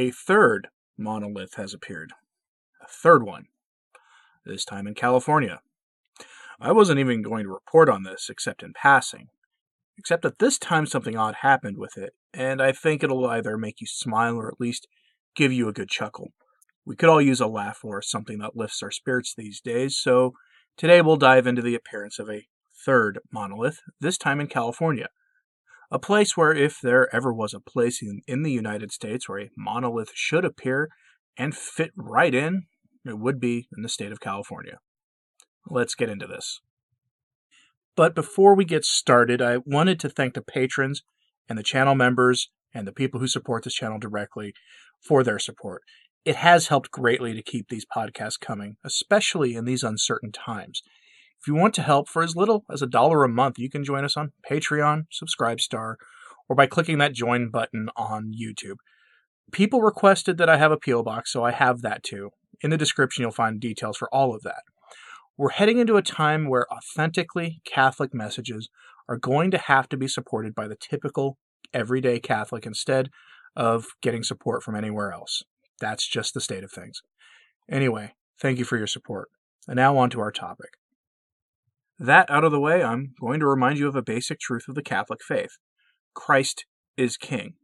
a third monolith has appeared. A third one. This time in California. I wasn't even going to report on this except in passing. Except that this time something odd happened with it, and I think it'll either make you smile or at least give you a good chuckle. We could all use a laugh or something that lifts our spirits these days, so today we'll dive into the appearance of a third monolith, this time in California. A place where, if there ever was a place in, in the United States where a monolith should appear and fit right in, it would be in the state of California. Let's get into this. But before we get started, I wanted to thank the patrons and the channel members and the people who support this channel directly for their support. It has helped greatly to keep these podcasts coming, especially in these uncertain times. If you want to help for as little as a dollar a month, you can join us on Patreon, Subscribestar, or by clicking that join button on YouTube. People requested that I have a P.O. box, so I have that too. In the description, you'll find details for all of that. We're heading into a time where authentically Catholic messages are going to have to be supported by the typical everyday Catholic instead of getting support from anywhere else. That's just the state of things. Anyway, thank you for your support. And now on to our topic. That out of the way, I'm going to remind you of a basic truth of the Catholic faith Christ is King.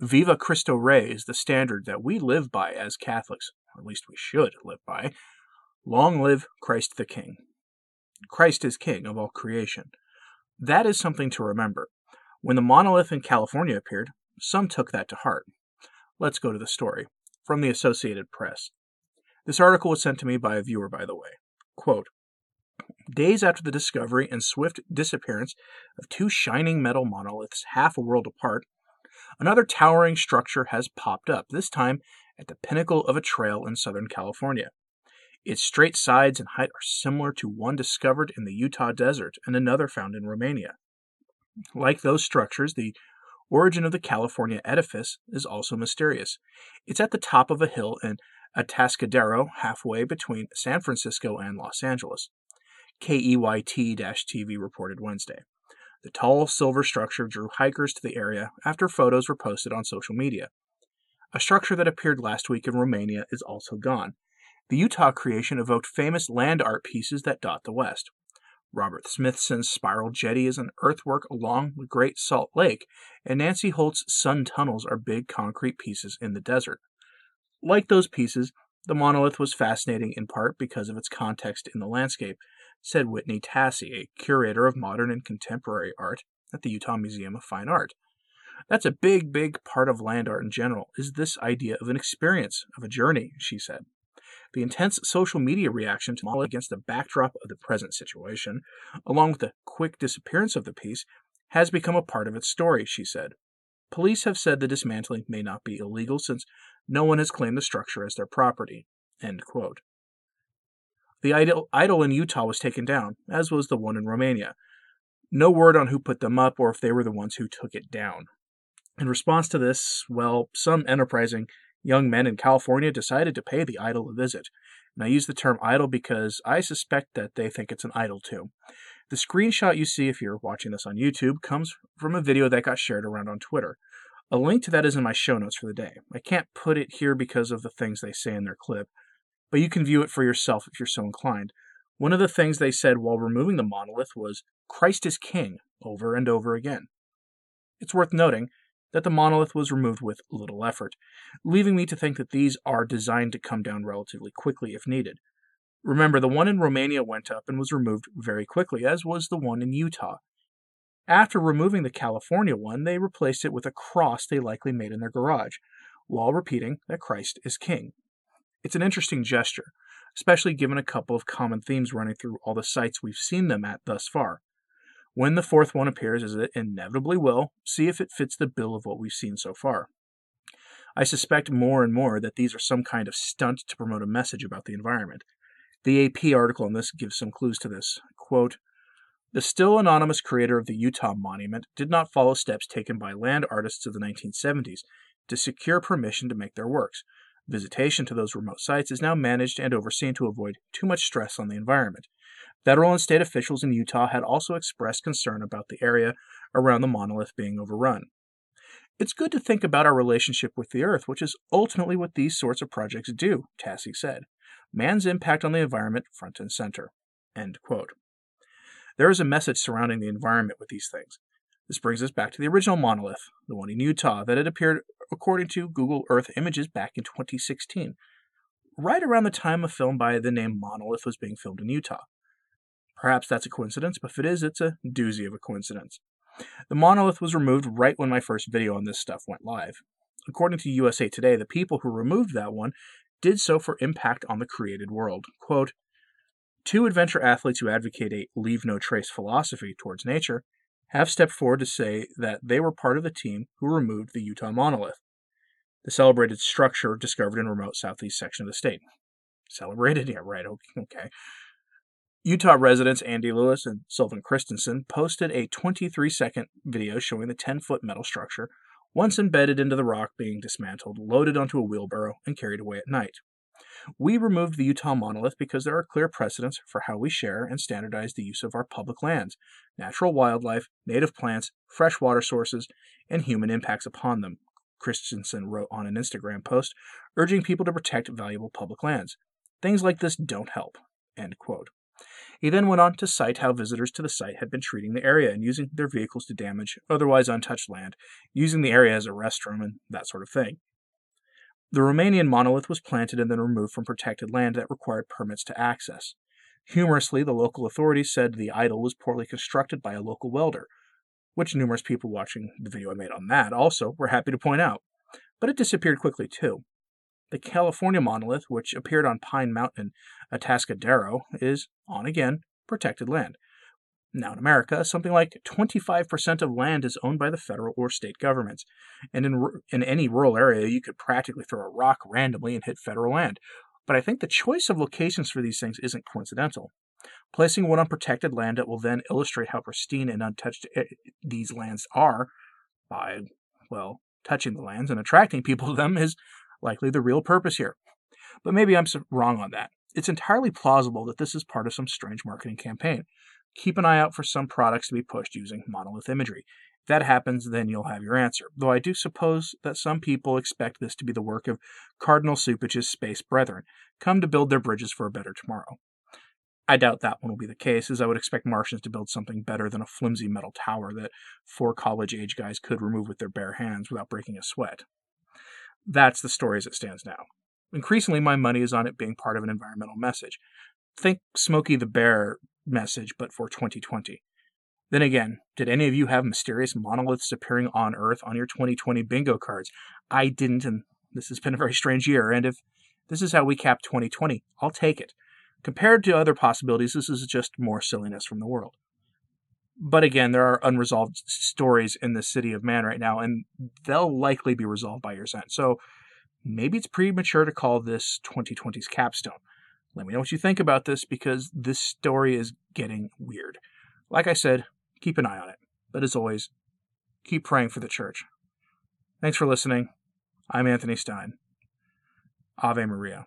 Viva Cristo Rey is the standard that we live by as Catholics, or at least we should live by. Long live Christ the King. Christ is King of all creation. That is something to remember. When the monolith in California appeared, some took that to heart. Let's go to the story. From the Associated Press. This article was sent to me by a viewer, by the way. Quote Days after the discovery and swift disappearance of two shining metal monoliths half a world apart, another towering structure has popped up, this time at the pinnacle of a trail in Southern California. Its straight sides and height are similar to one discovered in the Utah desert and another found in Romania. Like those structures, the origin of the California edifice is also mysterious. It's at the top of a hill in Atascadero, halfway between San Francisco and Los Angeles. KEYT TV reported Wednesday. The tall silver structure drew hikers to the area after photos were posted on social media. A structure that appeared last week in Romania is also gone. The Utah creation evoked famous land art pieces that dot the West. Robert Smithson's spiral jetty is an earthwork along the Great Salt Lake, and Nancy Holt's sun tunnels are big concrete pieces in the desert. Like those pieces, the monolith was fascinating in part because of its context in the landscape, said Whitney Tassie, a curator of modern and contemporary art at the Utah Museum of Fine Art. That's a big, big part of land art in general, is this idea of an experience, of a journey, she said. The intense social media reaction to Molly against the backdrop of the present situation, along with the quick disappearance of the piece, has become a part of its story, she said. Police have said the dismantling may not be illegal since no one has claimed the structure as their property. The idol, idol in Utah was taken down, as was the one in Romania. No word on who put them up or if they were the ones who took it down. In response to this, well, some enterprising young men in California decided to pay the idol a visit. And I use the term idol because I suspect that they think it's an idol too. The screenshot you see if you're watching this on YouTube comes from a video that got shared around on Twitter. A link to that is in my show notes for the day. I can't put it here because of the things they say in their clip, but you can view it for yourself if you're so inclined. One of the things they said while removing the monolith was, Christ is King, over and over again. It's worth noting that the monolith was removed with little effort, leaving me to think that these are designed to come down relatively quickly if needed. Remember, the one in Romania went up and was removed very quickly, as was the one in Utah. After removing the California one, they replaced it with a cross they likely made in their garage, while repeating that Christ is King. It's an interesting gesture, especially given a couple of common themes running through all the sites we've seen them at thus far. When the fourth one appears, as it inevitably will, see if it fits the bill of what we've seen so far. I suspect more and more that these are some kind of stunt to promote a message about the environment. The AP article on this gives some clues to this. Quote, the still anonymous creator of the Utah monument did not follow steps taken by land artists of the 1970s to secure permission to make their works. Visitation to those remote sites is now managed and overseen to avoid too much stress on the environment. Federal and state officials in Utah had also expressed concern about the area around the monolith being overrun. It's good to think about our relationship with the Earth, which is ultimately what these sorts of projects do, Tassie said. Man's impact on the environment front and center. There is a message surrounding the environment with these things. This brings us back to the original monolith, the one in Utah, that had appeared according to Google Earth images back in 2016, right around the time a film by the name Monolith was being filmed in Utah. Perhaps that's a coincidence, but if it is, it's a doozy of a coincidence. The monolith was removed right when my first video on this stuff went live. According to USA Today, the people who removed that one did so for impact on the created world. Quote, Two adventure athletes who advocate a leave no trace philosophy towards nature have stepped forward to say that they were part of the team who removed the Utah monolith, the celebrated structure discovered in remote southeast section of the state. Celebrated? Yeah, right. Okay. Utah residents Andy Lewis and Sylvan Christensen posted a 23 second video showing the 10 foot metal structure, once embedded into the rock, being dismantled, loaded onto a wheelbarrow, and carried away at night. We removed the Utah monolith because there are clear precedents for how we share and standardize the use of our public lands, natural wildlife, native plants, fresh water sources, and human impacts upon them, Christensen wrote on an Instagram post, urging people to protect valuable public lands. Things like this don't help. End quote. He then went on to cite how visitors to the site had been treating the area and using their vehicles to damage otherwise untouched land, using the area as a restroom, and that sort of thing. The Romanian monolith was planted and then removed from protected land that required permits to access. Humorously, the local authorities said the idol was poorly constructed by a local welder, which numerous people watching the video I made on that also were happy to point out. But it disappeared quickly, too. The California monolith, which appeared on Pine Mountain, Atascadero, is, on again, protected land. Now, in America, something like 25% of land is owned by the federal or state governments. And in, in any rural area, you could practically throw a rock randomly and hit federal land. But I think the choice of locations for these things isn't coincidental. Placing one on protected land that will then illustrate how pristine and untouched eh, these lands are by, well, touching the lands and attracting people to them is likely the real purpose here. But maybe I'm wrong on that. It's entirely plausible that this is part of some strange marketing campaign keep an eye out for some products to be pushed using monolith imagery. If that happens, then you'll have your answer. Though I do suppose that some people expect this to be the work of Cardinal Cupich's space brethren, come to build their bridges for a better tomorrow. I doubt that one will be the case, as I would expect Martians to build something better than a flimsy metal tower that four college age guys could remove with their bare hands without breaking a sweat. That's the story as it stands now. Increasingly, my money is on it being part of an environmental message. Think Smokey the Bear message, but for 2020. Then again, did any of you have mysterious monoliths appearing on Earth on your 2020 bingo cards? I didn't, and this has been a very strange year. And if this is how we cap 2020, I'll take it. Compared to other possibilities, this is just more silliness from the world. But again, there are unresolved stories in the city of man right now, and they'll likely be resolved by year's end. So maybe it's premature to call this 2020's capstone. Let me know what you think about this because this story is getting weird. Like I said, keep an eye on it. But as always, keep praying for the church. Thanks for listening. I'm Anthony Stine. Ave Maria.